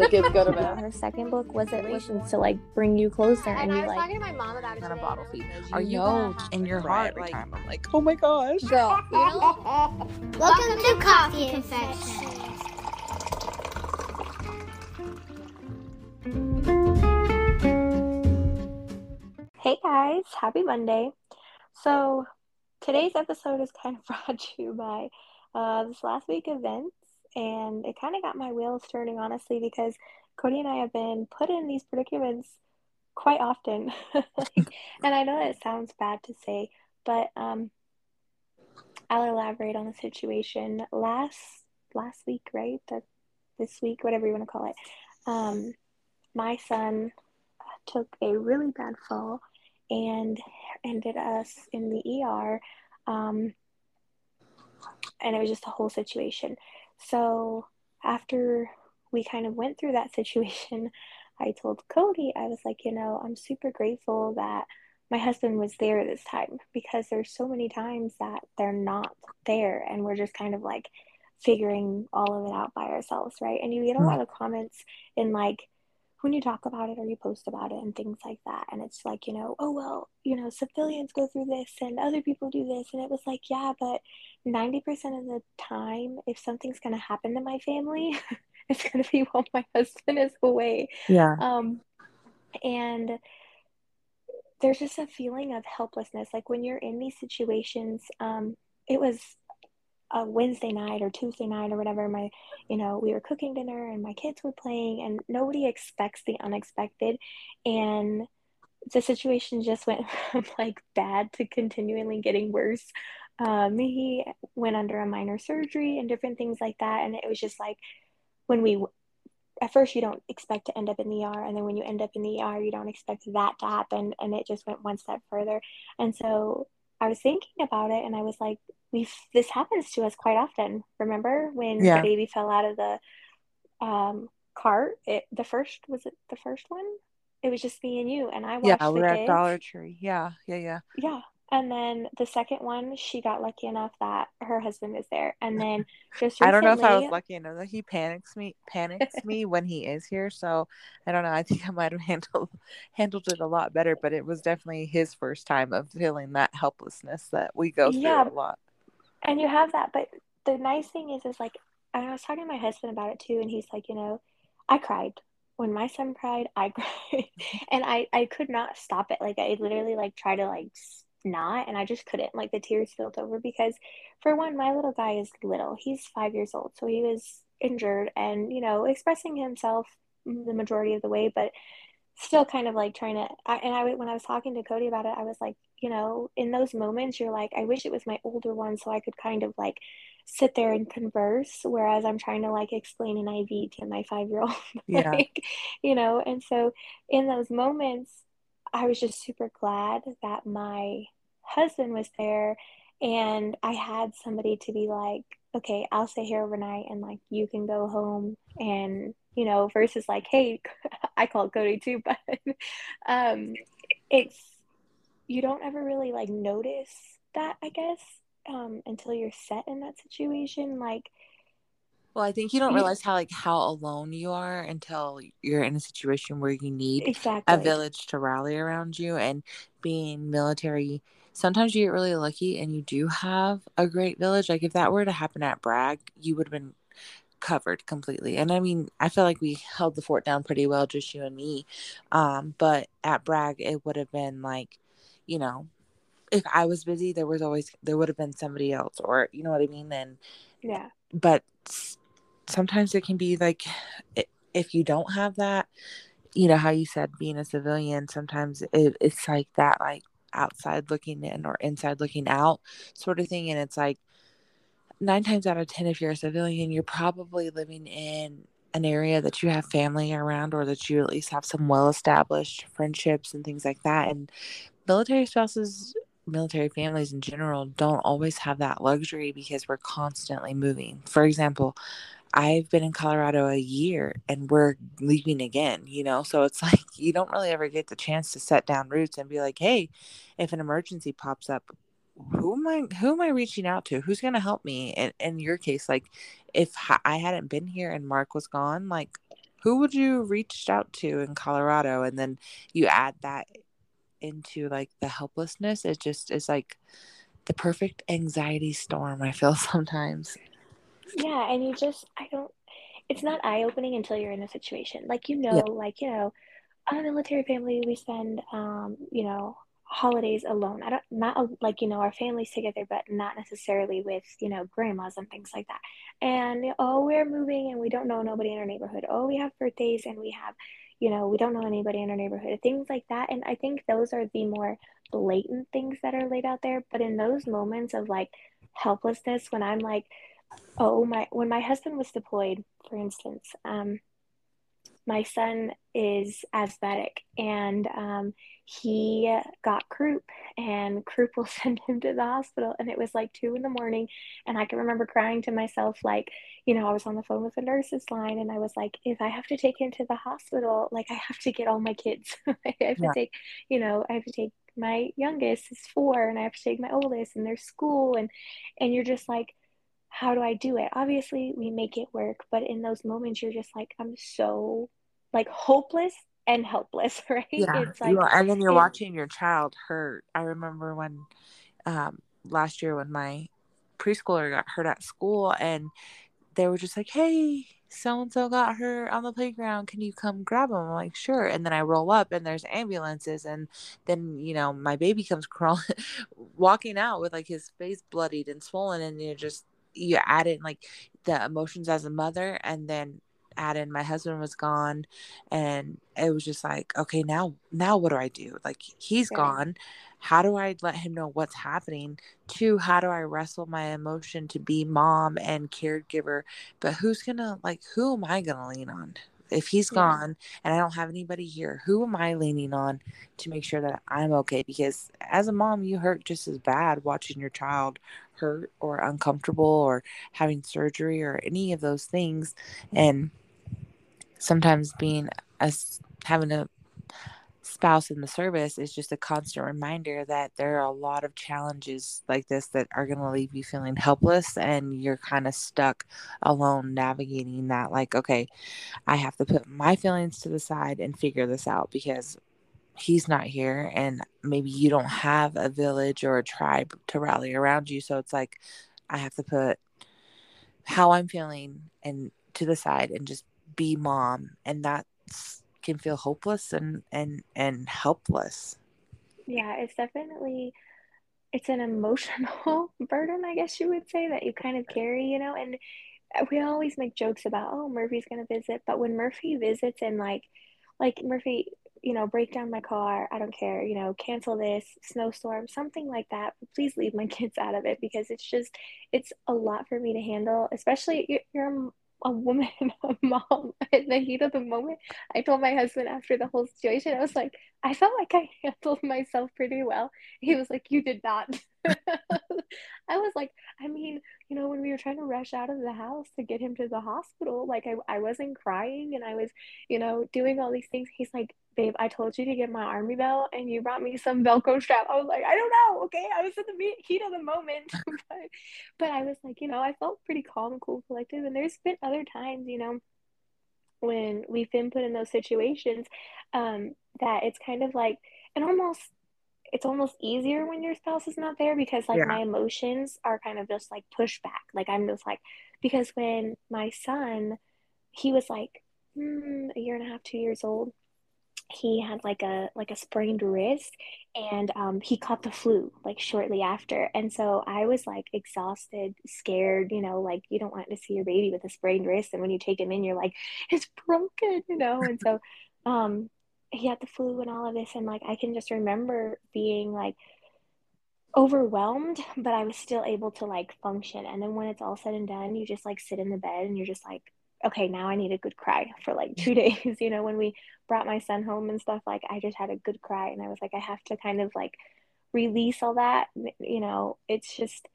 the kids go to bed. Her second book was it was to like bring you closer and, And I was like talking to my mom about it on a bottle feed. You Are you know in your heart every like time. I'm like, oh my gosh. Girl, you know, Welcome to Coffee Confessions. Hey guys, happy Monday. So today's episode is kind of brought to you by uh, this last week events, and it kind of got my wheels turning, honestly, because Cody and I have been put in these predicaments quite often. And I know it sounds bad to say, but um, I'll elaborate on the situation. Last last week, right? This week, whatever you want to call it. Um, my son took a really bad fall and ended us in the ER. Um, and it was just a whole situation. So after we kind of went through that situation, I told Cody, I was like, you know, I'm super grateful that my husband was there this time because there's so many times that they're not there and we're just kind of like figuring all of it out by ourselves, right? And you get a hmm. lot of comments in like when you talk about it or you post about it and things like that. And it's like, you know, oh, well, you know, civilians go through this and other people do this. And it was like, yeah, but 90% of the time, if something's going to happen to my family, it's going to be while my husband is away. Yeah. Um, and there's just a feeling of helplessness. Like when you're in these situations, um, it was a Wednesday night or Tuesday night or whatever. My, you know, we were cooking dinner and my kids were playing, and nobody expects the unexpected. And the situation just went from like bad to continually getting worse. Um, he went under a minor surgery and different things like that. And it was just like when we at first you don't expect to end up in the ER, and then when you end up in the ER, you don't expect that to happen, and it just went one step further. And so I was thinking about it, and I was like, "We've this happens to us quite often. Remember when Yeah. the baby fell out of the um, cart? It the first was it the first one? It was just me and you, and I watched Yeah, the we're at kids. Dollar Tree. Yeah, yeah, yeah. Yeah. And then the second one, she got lucky enough that her husband was there. And then just I don't know if I was lucky enough that he panics me panics me when he is here. So I don't know. I think I might have handled handled it a lot better, but it was definitely his first time of feeling that helplessness that we go through Yeah. a lot. And you have that, but the nice thing is, is like, and I was talking to my husband about it too, and he's like, you know, I cried when my son cried. I cried, and I I could not stop it. Like I literally like tried to like not, and I just couldn't. Like the tears spilled over because, for one, my little guy is little. He's five years old, so he was injured, and you know, expressing himself the majority of the way, but still kind of like trying to I, and I when I was talking to Cody about it I was like you know in those moments you're like I wish it was my older one so I could kind of like sit there and converse whereas I'm trying to like explain an IV to my 5-year-old Yeah. like you know and so in those moments I was just super glad that my husband was there and I had somebody to be like okay I'll stay here overnight and like you can go home and you know versus like hey I call Cody too, but um, it's you don't ever really like notice that, I guess, um, until you're set in that situation. Like, Well, I think you don't realize how like how alone you are until you're in a situation where you need exactly. a village to rally around you and being military sometimes you get really lucky and you do have a great village like if that were to happen at bragg you would have been covered completely and i mean i feel like we held the fort down pretty well just you and me um but at bragg it would have been like you know if i was busy there was always there would have been somebody else or you know what i mean? And Yeah, but sometimes it can be like if you don't have that you know how you said being a civilian sometimes it, it's like that like outside looking in or inside looking out sort of thing. And it's like nine times out of ten if you're a civilian you're probably living in an area that you have family around or that you at least have some well established friendships and things like that. And military spouses military families in general don't always have that luxury because we're constantly moving for example I've been in Colorado a year and we're leaving again, you know? So it's like you don't really ever get the chance to set down roots and be like, hey, if an emergency pops up, who am I who am I reaching out to? Who's gonna help me? And in your case, like if I hadn't been here and Mark was gone, like who would you reach out to in Colorado? And then you add that into like the helplessness. It just is like the perfect anxiety storm, I feel sometimes. Yeah, and you just, I don't, it's not eye opening until you're in a situation. Like, you know, Yeah. like, you know, a military family, we spend, um, you know, holidays alone. I don't, not uh, like, you know, our families together, but not necessarily with, you know, grandmas and things like that. And, oh, we're moving and we don't know nobody in our neighborhood. Oh, we have birthdays and we have, you know, we don't know anybody in our neighborhood, things like that. And I think those are the more blatant things that are laid out there. But in those moments of like helplessness, when I'm like, Oh, my, when my husband was deployed, for instance, um, my son is asthmatic and um, he got croup and croup will send him to the hospital and it was like two in the morning and i can remember crying to myself like you know i was on the phone with the nurses line and i was like if i have to take him to the hospital like i have to get all my kids i have Yeah. to take you know i have to take my youngest is four and i have to take my oldest and their school and and you're just like how do I do it? Obviously, we make it work, but in those moments, you're just like, I'm so like hopeless and helpless, right? Yeah. It's like, you and then you're it- watching your child hurt. I remember when um last year when my preschooler got hurt at school and they were just like, Hey, so and so got hurt on the playground. Can you come grab him? I'm like, sure. And then I roll up and there's ambulances and then, you know, my baby comes crawling walking out with like his face bloodied and swollen and you're just you add in like the emotions as a mother and then add in my husband was gone and it was just like okay now now what do i do? Like he's Right. gone. How do i let him know what's happening? Two how do i wrestle my emotion to be mom and caregiver? But who's gonna like who am i gonna lean on? If he's Yeah. gone and i don't have anybody here who am i leaning on to make sure that i'm okay? Because as a mom you hurt just as bad watching your child hurt or uncomfortable or having surgery or any of those things. Mm-hmm. And sometimes being as having a spouse in the service is just a constant reminder that there are a lot of challenges like this that are going to leave you feeling helpless and you're kind of stuck alone navigating that like okay i have to put my feelings to the side and figure this out because he's not here and maybe you don't have a village or a tribe to rally around you. So it's like i have to put how i'm feeling and to the side and just be mom and that can feel hopeless and and and helpless yeah, it's definitely it's an emotional burden, I guess you would say, that you kind of carry, you know, and we always make jokes about, oh, Murphy's gonna visit, but when Murphy visits and like like Murphy, you know, break down my car, I don't care, you know, cancel this, snowstorm, something like that. Please leave my kids out of it because it's just it's a lot for me to handle, especially you- you're a- woman, a mom in the heat of the moment. I told my husband after the whole situation, I was like, I felt like I handled myself pretty well. He was like, You did not. I was like, I mean, you know, when we were trying to rush out of the house to get him to the hospital, like I, I wasn't crying and I was, you know, doing all these things. He's like, Babe, I told you to get my army belt and you brought me some Velcro strap. I was like, I don't know, okay? I was in the heat of the moment. but, but I was like, you know, I felt pretty calm, cool, collective. And there's been other times, you know, when we've been put in those situations um, that it's kind of like, and almost it's almost easier when your spouse is not there because like Yeah. my emotions are kind of just like pushed back. Like I'm just like because when my son, he was like hmm, a year and a half, two years old, he had like a like a sprained wrist and um he caught the flu like shortly after. And so I was like exhausted, scared, you know, like you don't want to see your baby with a sprained wrist and when you take him in you're like it's broken, you know. And so um he had the flu and all of this and like I can just remember being like overwhelmed but I was still able to like function and then when it's all said and done you just like sit in the bed and you're just like okay now I need a good cry for like two days you know when we brought my son home and stuff like I just had a good cry and I was like I have to kind of like release all that you know it's just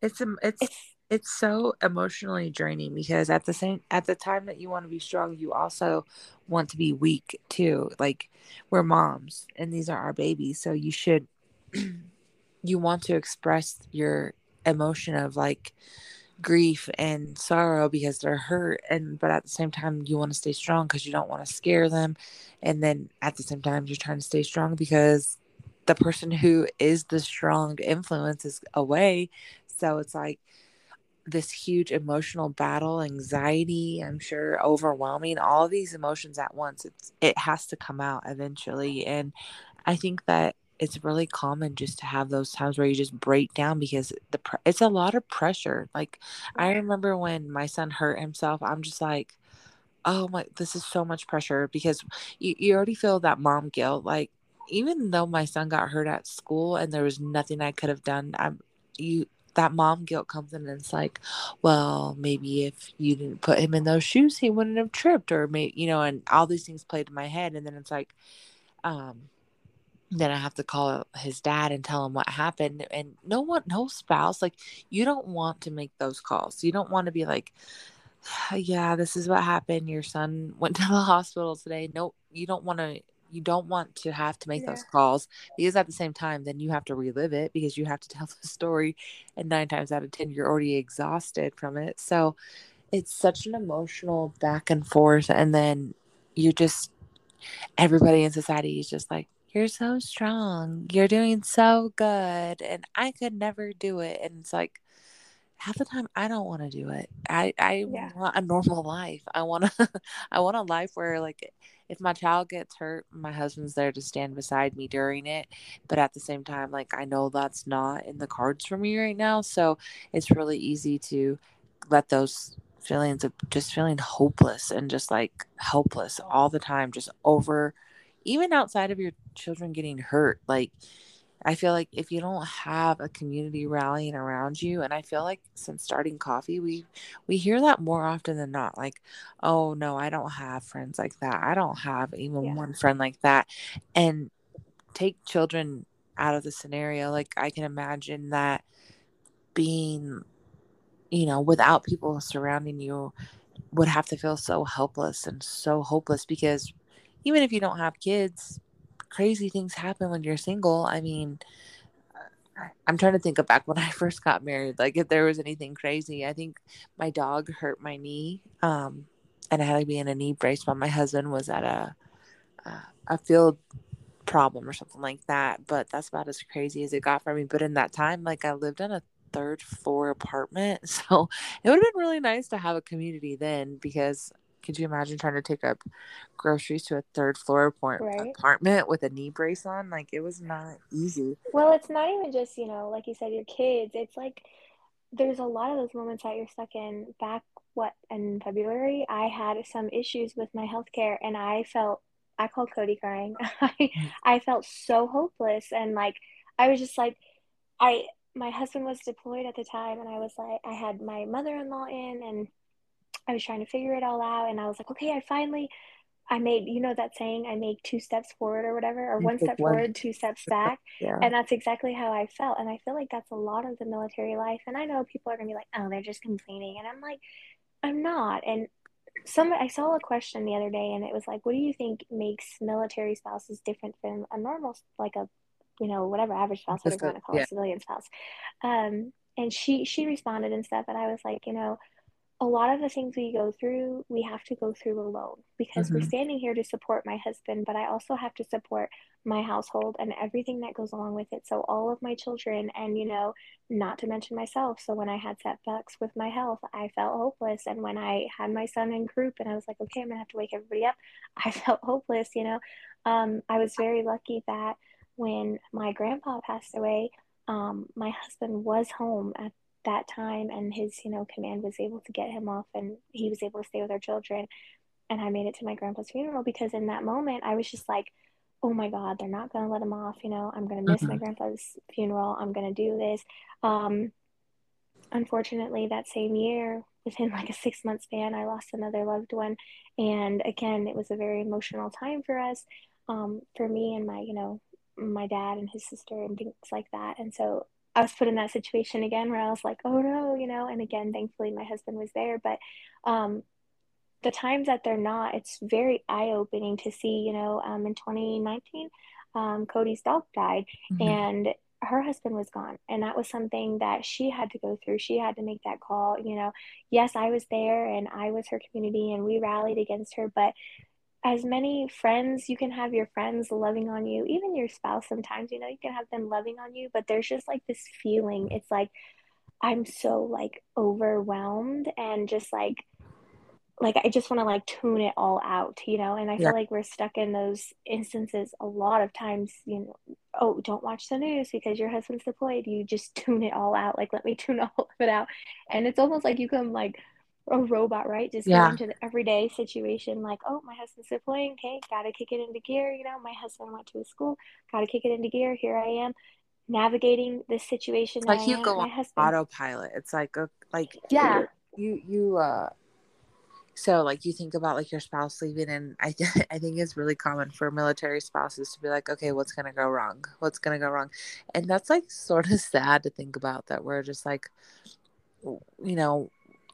it's um, it's it's it's so emotionally draining because at the same at the time that you want to be strong you also want to be weak too like we're moms and these are our babies so you should you want to express your emotion of like grief and sorrow because they're hurt and but at the same time you want to stay strong because you don't want to scare them and then at the same time you're trying to stay strong because the person who is the strong influence is away. So it's like this huge emotional battle anxiety i'm sure overwhelming all these emotions at once it's it has to come out eventually and i think that it's really common just to have those times where you just break down because the pr- it's a lot of pressure. Like I remember when my son hurt himself, I'm just like, oh my, this is so much pressure because you, you already feel that mom guilt. Like even though my son got hurt at school and there was nothing I could have done, I'm you that mom guilt comes in and it's like, well, maybe if you didn't put him in those shoes, he wouldn't have tripped, or maybe you know, and all these things played in my head, and then it's like, um, then I have to call his dad and tell him what happened. And no one, no spouse, like you don't want to make those calls. You don't want to be like, yeah, this is what happened. Your son went to the hospital today. No, you don't want to. You don't want to have to make Yeah. those calls because at the same time, then you have to relive it because you have to tell the story, and nine times out of ten, you're already exhausted from it. So it's such an emotional back and forth, and then you just everybody in society is just like, You're so strong. You're doing so good. And I could never do it. And it's like, half the time I don't want to do it. I, I Yeah. want a normal life. I want to I want a life where like if my child gets hurt, my husband's there to stand beside me during it. But at the same time, like I know that's not in the cards for me right now. So it's really easy to let those feelings of just feeling hopeless and just like helpless all the time, just over even outside of your children getting hurt. Like I feel like if you don't have a community rallying around you, and I feel like since starting coffee, we we hear that more often than not. Like, oh no, I don't have friends like that. I don't have even Yeah. one friend like that. And take children out of the scenario. Like I can imagine that being, you know, without people surrounding you would have to feel so helpless and so hopeless because even if you don't have kids, crazy things happen when you're single. I mean, I'm trying to think of back when I first got married. Like if there was anything crazy, I think my dog hurt my knee, um, and I had to be in a knee brace while my husband was at a, a field problem or something like that. But that's about as crazy as it got for me. But in that time, like I lived in a third floor apartment, so it would have been really nice to have a community then because. Could you imagine trying to take up groceries to a third floor apart- Right. apartment with a knee brace on? Like it was not easy. Well, it's not even just, you know, like you said, your kids. It's like there's a lot of those moments that you're stuck in. Back, what, in February, I had some issues with my health care and I felt, I called Cody crying. I, I felt so hopeless. And like, I was just like, I, my husband was deployed at the time and I was like, I had my mother in law in and I was trying to figure it all out. And I was like, okay, I finally, I made, you know, that saying, I make two steps forward or whatever, or You one step one forward, two steps back. Yeah. And that's exactly how I felt. And I feel like that's a lot of the military life. And I know people are going to be like, oh, they're just complaining. And I'm like, I'm not. And some, I saw a question the other day and it was like, what do you think makes military spouses different from a normal, like a, you know, whatever average spouse, whatever you want to call yeah. a civilian spouse. Um, and she, she responded and stuff. And I was like, you know, a lot of the things we go through, we have to go through alone because we're Mhm. standing here to support my husband, but I also have to support my household and everything that goes along with it. So, all of my children, and you know, not to mention myself. So, when I had setbacks with my health, I felt hopeless. And when I had my son in croup and I was like, okay, I'm gonna have to wake everybody up, I felt hopeless, you know. Um, I was very lucky that when my grandpa passed away, um, my husband was home at that time and his you know command was able to get him off and he was able to stay with our children. And i made it to my grandpa's funeral because in that moment i was just like oh my god they're not going to let him off you know? I'm going to miss my Mhm. grandpa's funeral. I'm going to do this. Um unfortunately that same year within like a six month span i lost another loved one. And again it was a very emotional time for us um for me and my you know my dad and his sister and things like that. And so I was put in that situation again where I was like, oh no, you know, and again, thankfully my husband was there. But um, the times that they're not, it's very eye opening to see, you know, um, in 2019, um, Cody's dog died. Mhm. And her husband was gone and that was something that she had to go through she had to make that call you know yes i was there and i was her community and we rallied against her but as many friends you can have your friends loving on you even your spouse sometimes you know you can have them loving on you but there's just like this feeling mm-hmm. it's like i'm so like overwhelmed and just like like I just want to like tune it all out, you know, and I Yeah. feel like we're stuck in those instances a lot of times, you know, oh, don't watch the news because your husband's deployed. You just tune it all out. Like, let me tune all of it out. And it's almost like you can like a robot, right? Just Yeah. go into the everyday situation, like, oh, my husband's deploying. Okay, gotta kick it into gear. You know, my husband went to a school, gotta kick it into gear. Here I am navigating this situation It's like you go on husband, autopilot. It's like a like yeah, you you uh so like you think about like your spouse leaving and I th- I think it's really common for military spouses to be like, okay, what's gonna go wrong? What's gonna go wrong? And that's like sort of sad to think about that we're just like you know,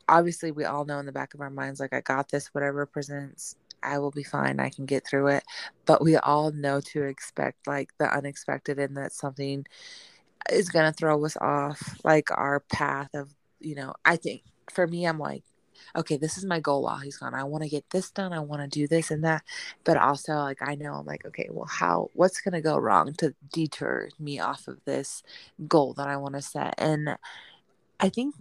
obviously we all know in the back of our minds like I got this, whatever presents I will be fine. I can get through it. But we all know to expect like the unexpected and that something is going to throw us off like our path of, you know, I think for me, I'm like, okay, this is my goal while he's gone. I want to get this done. I want to do this and that. But also, like, I know I'm like, okay, well, how, what's going to go wrong to deter me off of this goal that I want to set? And I think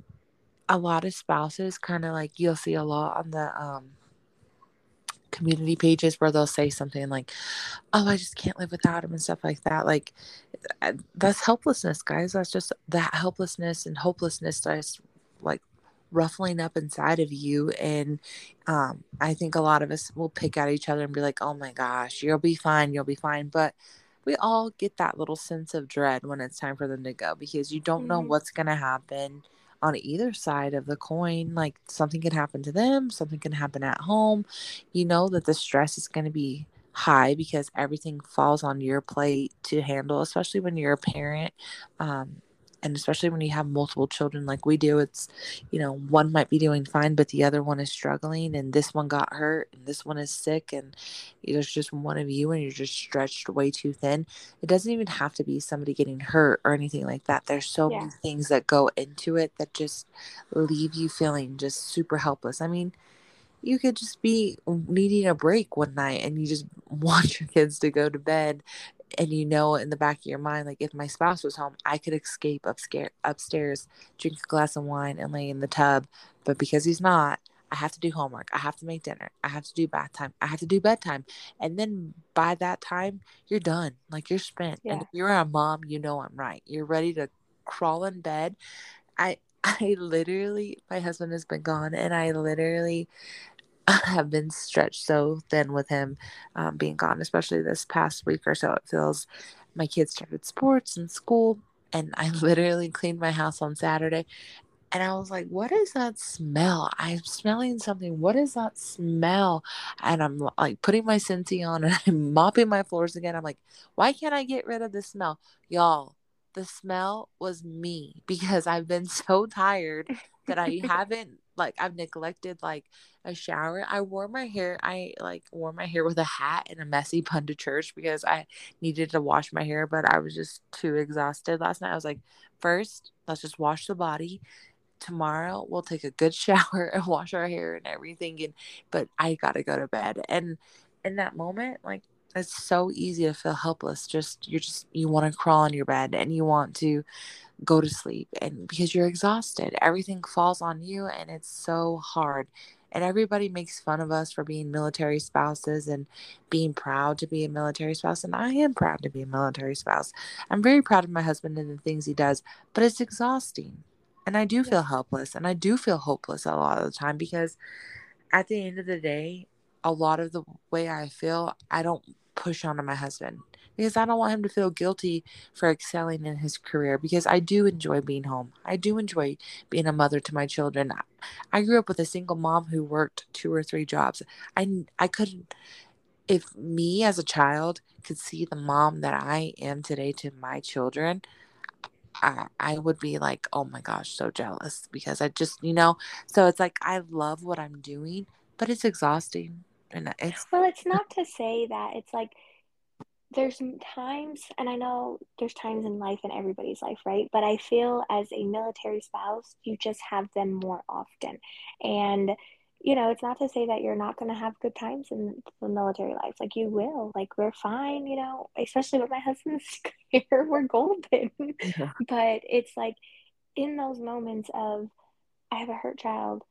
a lot of spouses kind of like, you'll see a lot on the, um, community pages where they'll say something like oh i just can't live without him and stuff like that like uh, that's helplessness guys that's just that helplessness and hopelessness that's like ruffling up inside of you and um, i think a lot of us will pick at each other and be like oh my gosh you'll be fine you'll be fine but we all get that little sense of dread when it's time for them to go because you don't know Mhm. what's going to happen on either side of the coin like something can happen to them something can happen at home. You know that the stress is going to be high because everything falls on your plate to handle especially when you're a parent um, and especially when you have multiple children like we do it's you know one might be doing fine but the other one is struggling and this one got hurt and this one is sick and there's just one of you and you're just stretched way too thin. It doesn't even have to be somebody getting hurt or anything like that. There's so Yeah. many things that go into it that just leave you feeling just super helpless. I mean you could just be needing a break one night and you just want your kids to go to bed and you know in the back of your mind like if my spouse was home i could escape upscare, upstairs drink a glass of wine and lay in the tub. But because he's not i have to do homework. I have to make dinner. I have to do bath time. I have to do bedtime. And then by that time you're done. Like you're spent. And if you're a mom you know i'm right. You're ready to crawl in bed. I i literally my husband has been gone and i literally have been stretched so thin with him um, being gone, especially this past week or so. It feels my kids started sports and school, and I literally cleaned my house on Saturday. And I was like, what is that smell? I'm smelling something. What is that smell? And I'm like putting my Scentsy on and I'm mopping my floors again. I'm like, why can't I get rid of this smell? Y'all, the smell was me because I've been so tired that I haven't like I've neglected like a shower. I wore my hair. I like wore my hair with a hat and a messy bun to church because I needed to wash my hair, but I was just too exhausted last night. I was like, first, let's just wash the body. Tomorrow we'll take a good shower and wash our hair and everything. And but I gotta go to bed. And in that moment, like it's so easy to feel helpless. Just you're just you want to crawl on your bed and you want to go to sleep and because you're exhausted everything falls on you and it's so hard. And everybody makes fun of us for being military spouses and being proud to be a military spouse and i am proud to be a military spouse. I'm very proud of my husband and the things he does but it's exhausting. And i do feel helpless and i do feel hopeless a lot of the time because at the end of the day a lot of the way i feel i don't push onto my husband because I don't want him to feel guilty for excelling in his career because I do enjoy being home. I do enjoy being a mother to my children. I grew up with a single mom who worked two or three jobs. I I couldn't if me as a child could see the mom that I am today to my children, I, I would be like, oh my gosh, so jealous because I just, you know, so it's like I love what I'm doing, but it's exhausting. And it's Well, it's not to say that it's like there's times, and I know there's times in life in everybody's life, right? But I feel as a military spouse, you just have them more often. And, you know, it's not to say that you're not going to have good times in the military life. Like, you will. Like, we're fine, you know, especially with my husband's career, we're golden. Yeah. But it's like in those moments of, I have a hurt child,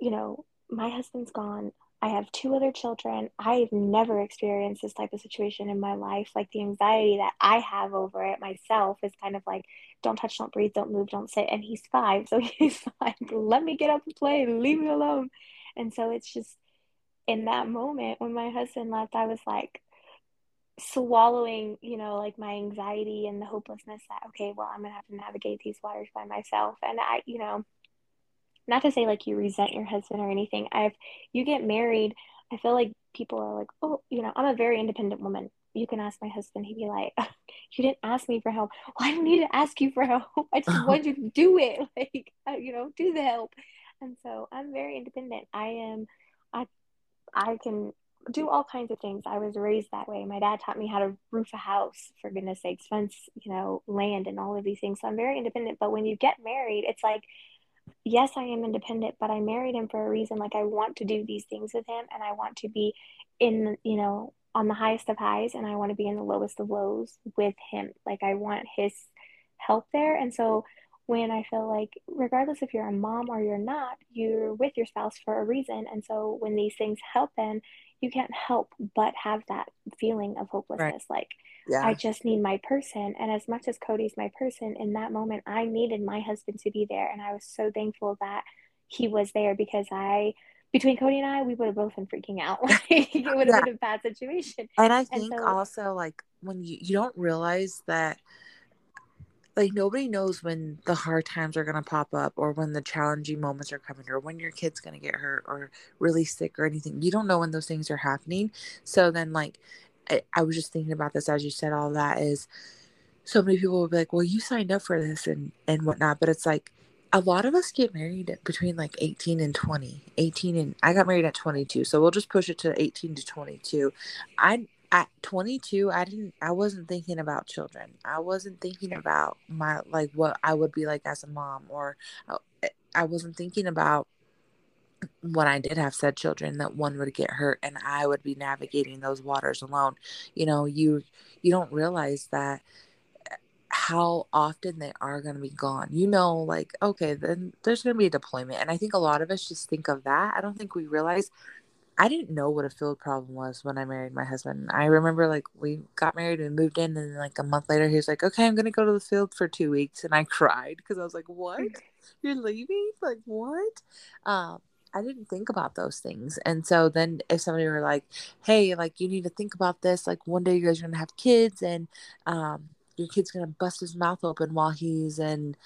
you know, my husband's gone. I have two other children. I've never experienced this type of situation in my life. Like the anxiety that I have over it myself is kind of like, don't touch, don't breathe, don't move, don't sit. And he's five. So he's like, let me get up and play leave me alone. And so it's just in that moment when my husband left, I was like swallowing, you know, like my anxiety and the hopelessness that, okay, well, I'm to have to navigate these waters by myself. And I, you know, not to say like you resent your husband or anything. I've you get married, I feel like people are like, oh, you know, I'm a very independent woman. You can ask my husband. He'd be like, you didn't ask me for help. Well, I don't need to ask you for help. I just want you to do it. Like, uh, you know, do the help. And so I'm very independent. I am, I, I can do all kinds of things. I was raised that way. My dad taught me how to roof a house, for goodness sakes, fence, you know, land and all of these things. So I'm very independent. But when you get married, it's like yes, I am independent, but I married him for a reason. Like I want to do these things with him and I want to be in, you know, on the highest of highs and I want to be in the lowest of lows with him. Like I want his help there. And so when I feel like regardless if you're a mom or you're not, you're with your spouse for a reason. And so when these things happen, you can't help but have that feeling of hopelessness. Right. Like yeah. I just need my person. And as much as Cody's my person, in that moment, I needed my husband to be there. And I was so thankful that he was there because I, between Cody and I, we would have both been freaking out. Like, it would have yeah. been a bad situation. And I think and so, also, like, when you, you don't realize that, like, nobody knows when the hard times are going to pop up or when the challenging moments are coming or when your kid's going to get hurt or really sick or anything. You don't know when those things are happening. So then, like, I, I was just thinking about this as you said all that is so many people will be like, well, you signed up for this and, and whatnot. But it's like a lot of us get married between like 18 and 20, 18 and I got married at 22. So we'll just push it to 18 to 22. I, at 22 i didn't i wasn't thinking about children i wasn't thinking about my like what i would be like as a mom or uh, i wasn't thinking about when I did have said children that one would get hurt and I would be navigating those waters alone. You know, you you don't realize that eh, how often they are going to be gone. You know, like okay, then there's going to be a deployment, and I think a lot of us just think of that. I don't think we realize. I didn't know what a field problem was when I married my husband. I remember like we got married and moved in, and like a month later, he was like, "Okay, I'm to go to the field for two weeks," and I cried because I was like, "What? You're leaving? Like what?" Um, I didn't think about those things. And so then if somebody were like, hey, like you need to think about this, like one day you guys are gonna have kids and um your kid's gonna bust his mouth open while he's in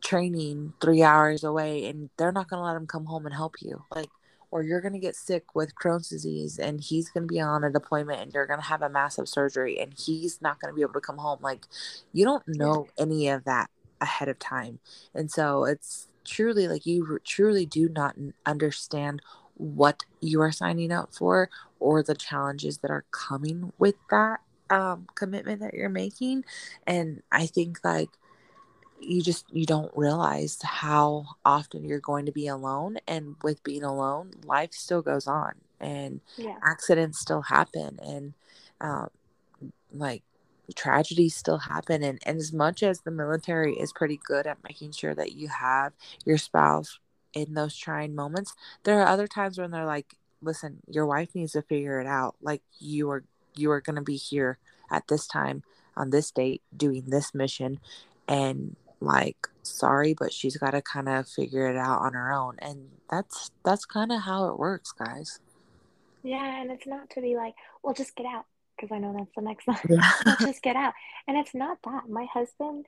training three hours away and they're not gonna let him come home and help you. Like or you're going to get sick with Crohn's disease and he's going to be on a deployment and you're going to have a massive surgery and he's not going to be able to come home. Like, you don't know any of that ahead of time. And so it's truly like you truly do not understand what you are signing up for or the challenges that are coming with that um, commitment that you're making and i think like you just you don't realize how often you're going to be alone and with being alone life still goes on and yeah. accidents still happen and um, like tragedies still happen and, and as much as the military is pretty good at making sure that you have your spouse in those trying moments there are other times when they're like listen your wife needs to figure it out like you are you are going to be here at this time on this date doing this mission and like sorry but she's got to kind of figure it out on her own and that's that's kind of how it works guys yeah and it's not to be like well just get out because I know that's the next line. Yeah. just get out. And it's not that. My husband,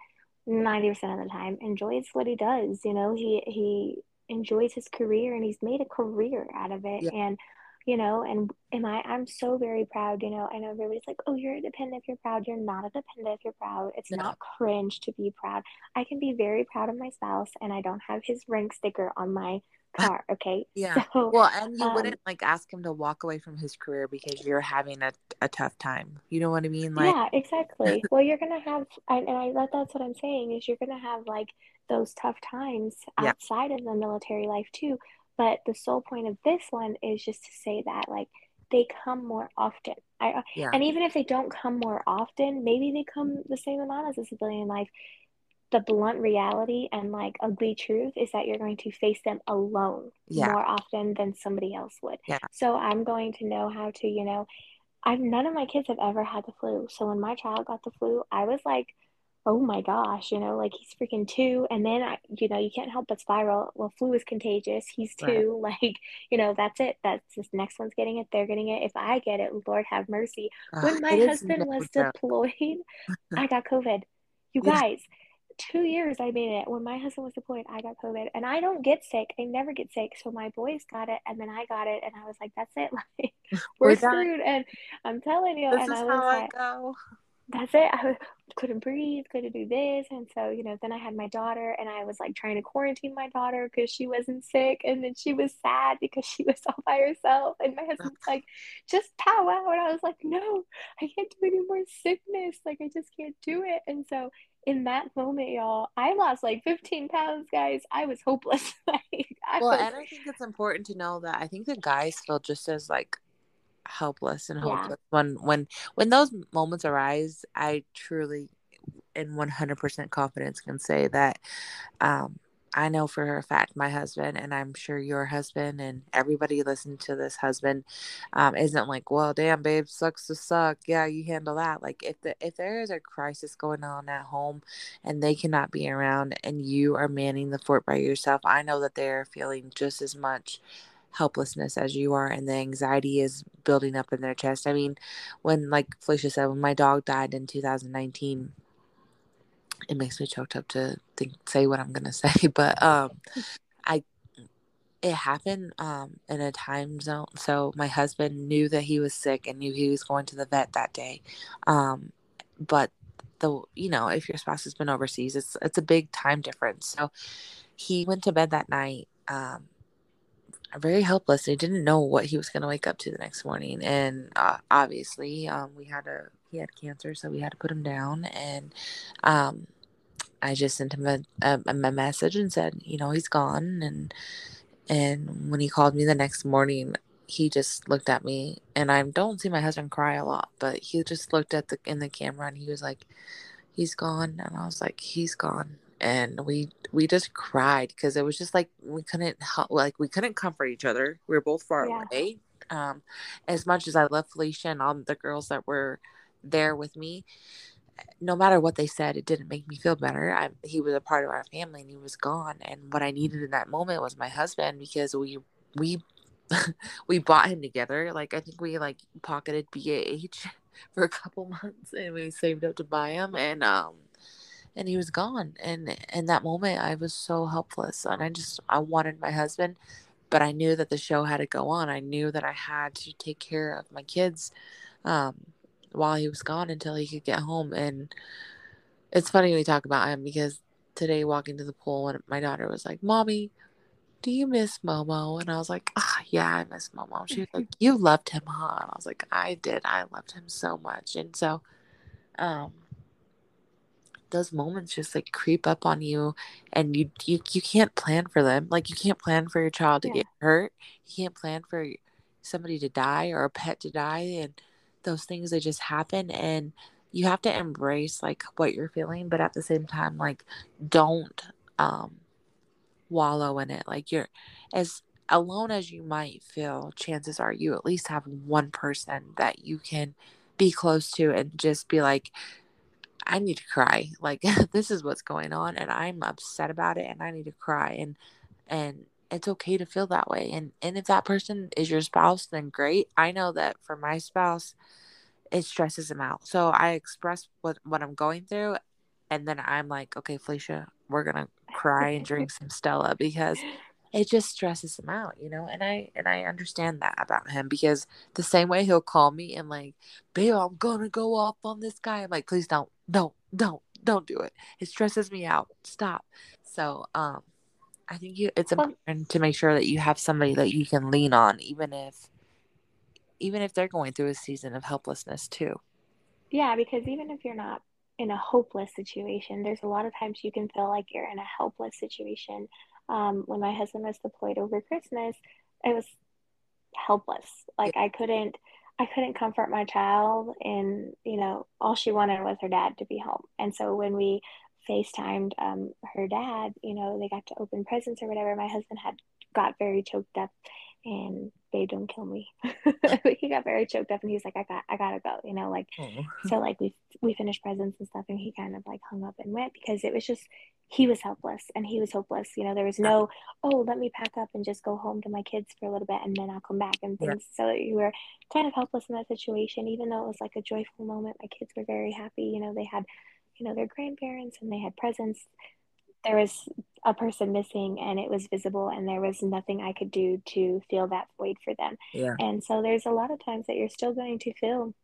90% of the time, enjoys what he does. You know, he, he enjoys his career and he's made a career out of it. Yeah. And, you know, and am I, I'm so very proud, you know, I know everybody's like, oh, you're a dependent if you're proud. You're not a dependent if you're proud. It's No. not cringe to be proud. I can be very proud of my spouse and I don't have his ring sticker on my car, okay? Yeah. So, Well, and you um, wouldn't like ask him to walk away from his career because you're having a, a tough time. You know what I mean? Like, yeah, exactly. Well, you're gonna have, and and I that that's what I'm saying is you're gonna have like those tough times Yeah. outside of the military life too. But the sole point of this one is just to say that like they come more often. I uh, yeah. and even if they don't come more often, maybe they come the same amount as a civilian life. The blunt reality and like ugly truth is that you're going to face them alone Yeah. more often than somebody else would. Yeah. So I'm going to know how to, you know, I've none of my kids have ever had the flu. So when my child got the flu, I was like, oh my gosh, you know, like he's freaking two. And then I, you know, you can't help but spiral. Well, flu is contagious. He's Right. two. Like, you know, that's it. That's this next one's getting it. They're getting it. If I get it, Lord have mercy. Ugh, When my husband was deployed, I got COVID. You Yeah. guys, two years I made it. When my husband was deployed, I got COVID. And I don't get sick. I never get sick. So my boys got it and then I got it and I was like, that's it. Like we're, We're screwed. And I'm telling you, This and is I was how I like, go. That's it. I couldn't breathe, couldn't do this. And so, you know, then I had my daughter and I was like trying to quarantine my daughter because she wasn't sick. And then she was sad because she was all by herself. And my husband's like, just pow out. And I was like, no, I can't do any more sickness. Like, I just can't do it. And so, in that moment, y'all, I lost like 15 pounds, guys. I was hopeless. like, I Well, was, and I think it's important to know that I think the guys feel just as like helpless and Yeah. hopeless when when when those moments arise. I truly, in one hundred percent confidence, can say that um, I know for a fact my husband, and I'm sure your husband, and everybody listening to this husband, um, isn't like, well, damn, babe, sucks to suck. Yeah, you handle that. Like if the if there is a crisis going on at home, and they cannot be around, and you are manning the fort by yourself, I know that they are feeling just as much helplessness as you are and the anxiety is building up in their chest. I mean when like felicia said when my dog died in 2019 it makes me choked up to think say what i'm gonna say but um i it happened um in a time zone. So my husband knew that he was sick and knew he was going to the vet that day um but the you know if your spouse has been overseas it's it's a big time difference. So he went to bed that night um very helpless he didn't know what he was going to wake up to the next morning and uh, obviously um we had a he had cancer so we had to put him down and um I just sent him a, a, a message and said, you know, he's gone. And and when he called me the next morning, he just looked at me, and I don't see my husband cry a lot, but he just looked at the in the camera and he was like, he's gone, and I was like, he's gone, and we we just cried because it was just like we couldn't help, like we couldn't comfort each other. We were both far Yeah. away. Um, as much as I love Felicia and all the girls that were there with me, no matter what they said, it didn't make me feel better. I, he was a part of our family and he was gone. And what I needed in that moment was my husband because we we we bought him together. Like I think we like pocketed BAH for a couple months and we saved up to buy him and um and he was gone. And in that moment I was so helpless and I just I wanted my husband, but I knew that the show had to go on. I knew that I had to take care of my kids. Um while he was gone until he could get home. And it's funny we talk about him because today walking to the pool, when my daughter was like, "Mommy, do you miss Momo?" And I was like, "Ah, yeah, I miss Momo." She was like, "You loved him, huh?" And I was like, "I did. I loved him so much." And so, um, those moments just like creep up on you, and you you you can't plan for them. Like you can't plan for your child to Yeah. get hurt. You can't plan for somebody to die or a pet to die, and those things they just happen and you have to embrace like what you're feeling but at the same time like don't um wallow in it like you're as alone as you might feel chances are you at least have one person that you can be close to and just be like i need to cry like this is what's going on and i'm upset about it and i need to cry and and it's okay to feel that way and and if that person is your spouse then great. I know that for my spouse it stresses him out so i express what what i'm going through and then i'm like okay felicia we're gonna cry and drink some stella because it just stresses him out, you know. And I and I understand that about him because the same way he'll call me and like, babe, I'm gonna go off on this guy. I'm like, please don't, don't, don't, don't do it. It stresses me out. Stop. So um I think you it's important to make sure that you have somebody that you can lean on, even if even if they're going through a season of helplessness too. Yeah, because even if you're not in a hopeless situation, there's a lot of times you can feel like you're in a helpless situation. Um, when my husband was deployed over Christmas, it was helpless. Like I couldn't, I couldn't comfort my child, and you know, all she wanted was her dad to be home. And so when we FaceTimed um, her dad, you know, they got to open presents or whatever. My husband had got very choked up, and babe, don't kill me. he got very choked up, and he was like, I got, I gotta go. You know, like so like we we finished presents and stuff and he kind of like hung up and went because it was just he was helpless and he was hopeless you know there was no oh let me pack up and just go home to my kids for a little bit and then i'll come back and Yeah. things so you were kind of helpless in that situation even though it was like a joyful moment my kids were very happy you know they had you know their grandparents and they had presents there was a person missing and it was visible and there was nothing i could do to fill that void for them Yeah. and so there's a lot of times that you're still going to feel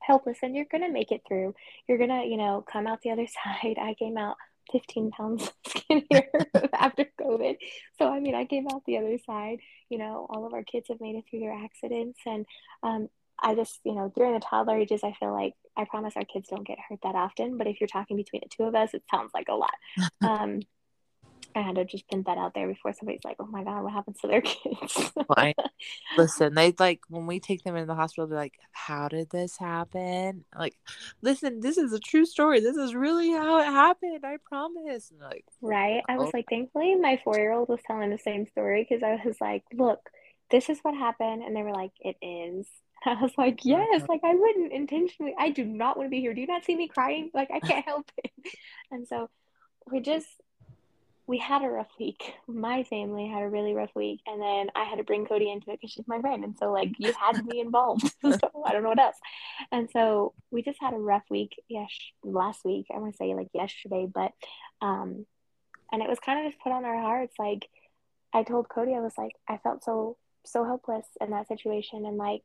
helpless and you're going to make it through. You're going to, you know, come out the other side. I came out 15 pounds skinnier after COVID. So, I mean, I came out the other side. You know, all of our kids have made it through their accidents. And um, I just, you know, during the toddler ages, I feel like I promise our kids don't get hurt that often. But if you're talking between the two of us, it sounds like a lot. Um, I had to just put that out there before somebody's like, oh my God, what happens to their kids? I- listen, they like when we take them into the hospital, they're like, How did this happen? Like, listen, this is a true story. This is really how it happened. I promise. And like, Right. I was Oh. like, thankfully, my four year old was telling the same story because I was like, look, this is what happened. And they were like, it is. I was like, yes, like I wouldn't intentionally, I do not want to be here. Do you not see me crying? Like, I can't help it. And so we just, we had a rough week. My family had a really rough week. And then I had to bring Cody into it because she's my friend. And so, like, you had to be involved. so I don't know what else. And so we just had a rough week. Yes, last week. I want to say like yesterday, but, um, and it was kind of just put on our hearts. Like, I told Cody, I was like, I felt so, so helpless in that situation. And like,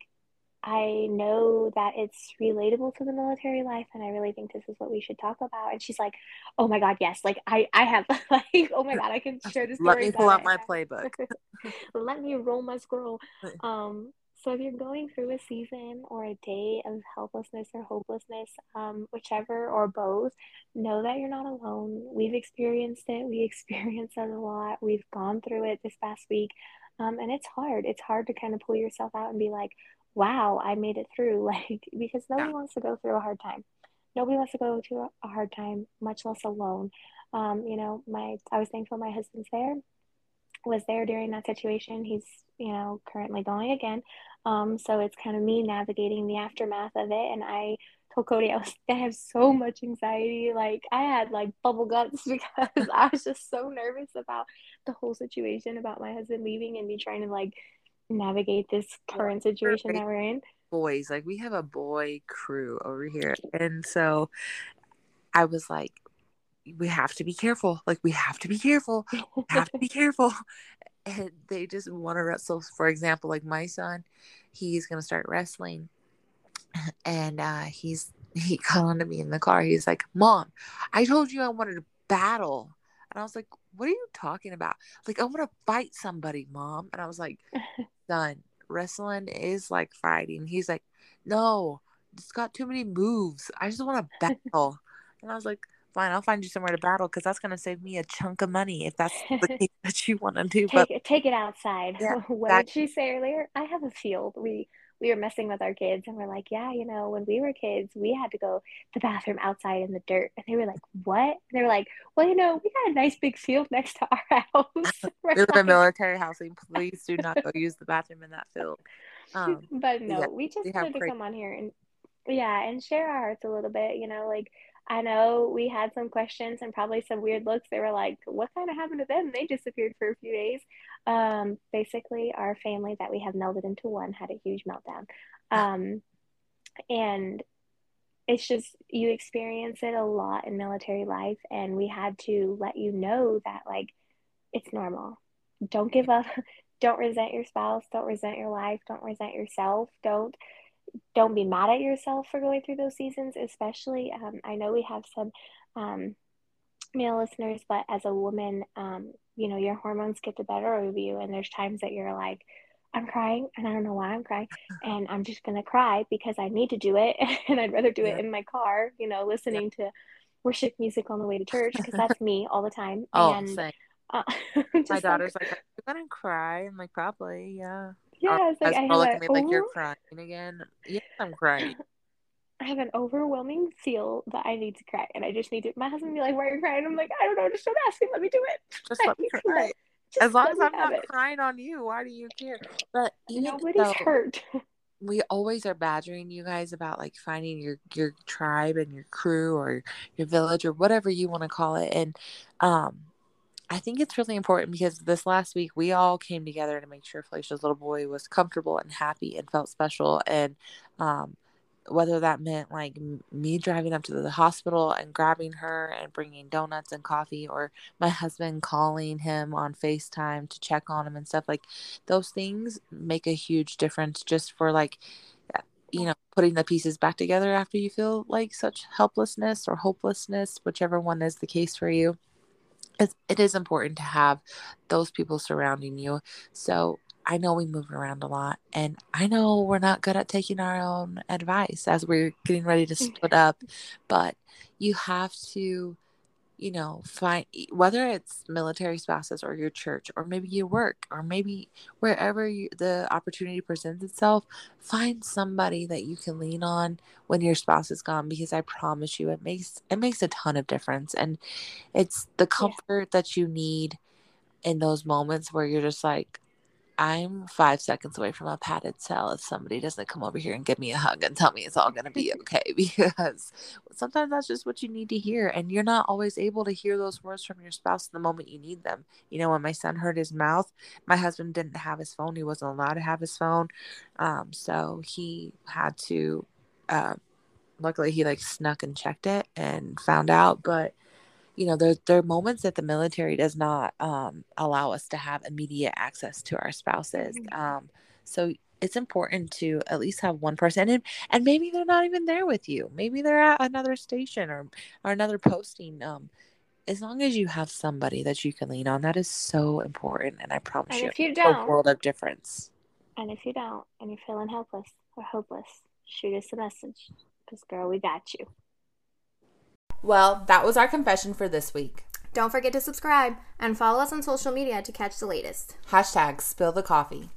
I know that it's relatable to the military life, and I really think this is what we should talk about. And she's like, "Oh my God, yes! Like I, I have like, oh my God, I can share this. let me pull out my playbook. Let me roll my scroll. Um, so if you're going through a season or a day of helplessness or hopelessness, um, whichever or both, know that you're not alone. We've experienced it. We experience it a lot. We've gone through it this past week. Um, and it's hard. It's hard to kind of pull yourself out and be like, wow, I made it through. Like, because nobody Yeah. wants to go through a hard time. Nobody wants to go through a hard time, much less alone. Um, you know, my I was thankful my husband's there, was there during that situation. He's, you know, currently going again. Um, so it's kind of me navigating the aftermath of it. And I told Cody I was I have so much anxiety. Like I had like bubble guts because I was just so nervous about the whole situation about my husband leaving and me trying to like navigate this current situation that we're in. boys. Like we have a boy crew over here. And so I was like, we have to be careful. Like we have to be careful. We have to be careful. And they just want to wrestle. For example, like my son, he's gonna start wrestling. And uh he's he got onto me in the car. He's like, Mom, I told you I wanted to battle. And I was like, What are you talking about? Like, I want to fight somebody, mom. And I was like, Son, wrestling is like fighting. He's like, No, it's got too many moves. I just want to battle. and I was like, Fine, I'll find you somewhere to battle because that's gonna save me a chunk of money if that's the case that you want to do. Take it take it outside. Yeah, what did she say earlier? I have a field. We we were messing with our kids and we're like, yeah, you know, when we were kids, we had to go to the bathroom outside in the dirt. And they were like, what? And they were like, well, you know, we got a nice big field next to our house. We're we live military housing. Please do not go use the bathroom in that field. Um, but no, yeah, we just wanted to cra- come on here and yeah, and share our hearts a little bit. You know, like I know we had some questions and probably some weird looks. They were like, "What kind of happened to them? They disappeared for a few days." Um, basically, our family that we have melded into one had a huge meltdown, um, and it's just you experience it a lot in military life, and we had to let you know that like it's normal. don't give up. Don't resent your spouse. Don't resent your life. Don't resent yourself. Don't don't be mad at yourself for going through those seasons. Especially, um, I know we have some um, male listeners, but as a woman, um, you know, your hormones get the better of you, and there's times that you're like, I'm crying, and I don't know why I'm crying, and I'm just gonna cry because I need to do it, and I'd rather do Yeah. it in my car, you know, listening to worship music on the way to church because that's me all the time. Oh, and uh, My daughter's like, like, "Are you gonna cry?" I'm like, "Probably, yeah." Yeah, it's like I Guys have looking at me like you're crying again. Yes, I'm crying. I have an overwhelming feel that I need to cry, and I just need to. My husband be like, "Why are you crying?" I'm like, "I don't know. Just don't ask me. Let me do it. Just let me cry. just As long as I'm not it. crying on you, why do you care? But Nobody's hurt. we always are badgering you guys about like finding your your tribe and your crew or your village or whatever you want to call it, and um, I think it's really important because this last week we all came together to make sure Felicia's little boy was comfortable and happy and felt special. And um, whether that meant like me driving up to the hospital and grabbing her and bringing donuts and coffee, or my husband calling him on FaceTime to check on him and stuff like those things make a huge difference just for like you know putting the pieces back together after you feel like such helplessness or hopelessness whichever one is the case for you it is important to have those people surrounding you. So I know we move around a lot, and I know we're not good at taking our own advice as we're getting ready to split up, but you have to, you know, find whether it's military spouses or your church, or maybe your work, or maybe wherever you, the opportunity presents itself, find somebody that you can lean on when your spouse is gone because I promise you it makes it makes a ton of difference. And it's the comfort that you need in those moments where you're just like I'm five seconds away from a padded cell if somebody doesn't come over here and give me a hug and tell me it's all going to be okay because sometimes that's just what you need to hear and you're not always able to hear those words from your spouse the moment you need them. You know when my son hurt his mouth my husband didn't have his phone he wasn't allowed to have his phone um, so he had to uh, luckily he like snuck and checked it and found out but you know there, there are moments that the military does not um, allow us to have immediate access to our spouses. Um, so it's important to at least have one person and, and maybe they're not even there with you. Maybe they're at another station or, or another posting. Um, as long as you have somebody that you can lean on that is so important and i promise And you if you don't, a world of difference. And if you don't, and you're feeling helpless or hopeless, shoot us a message. Because, girl, we got you. Well, that was our confession for this week. Don't forget to subscribe and follow us on social media to catch the latest. Hashtag spill the coffee.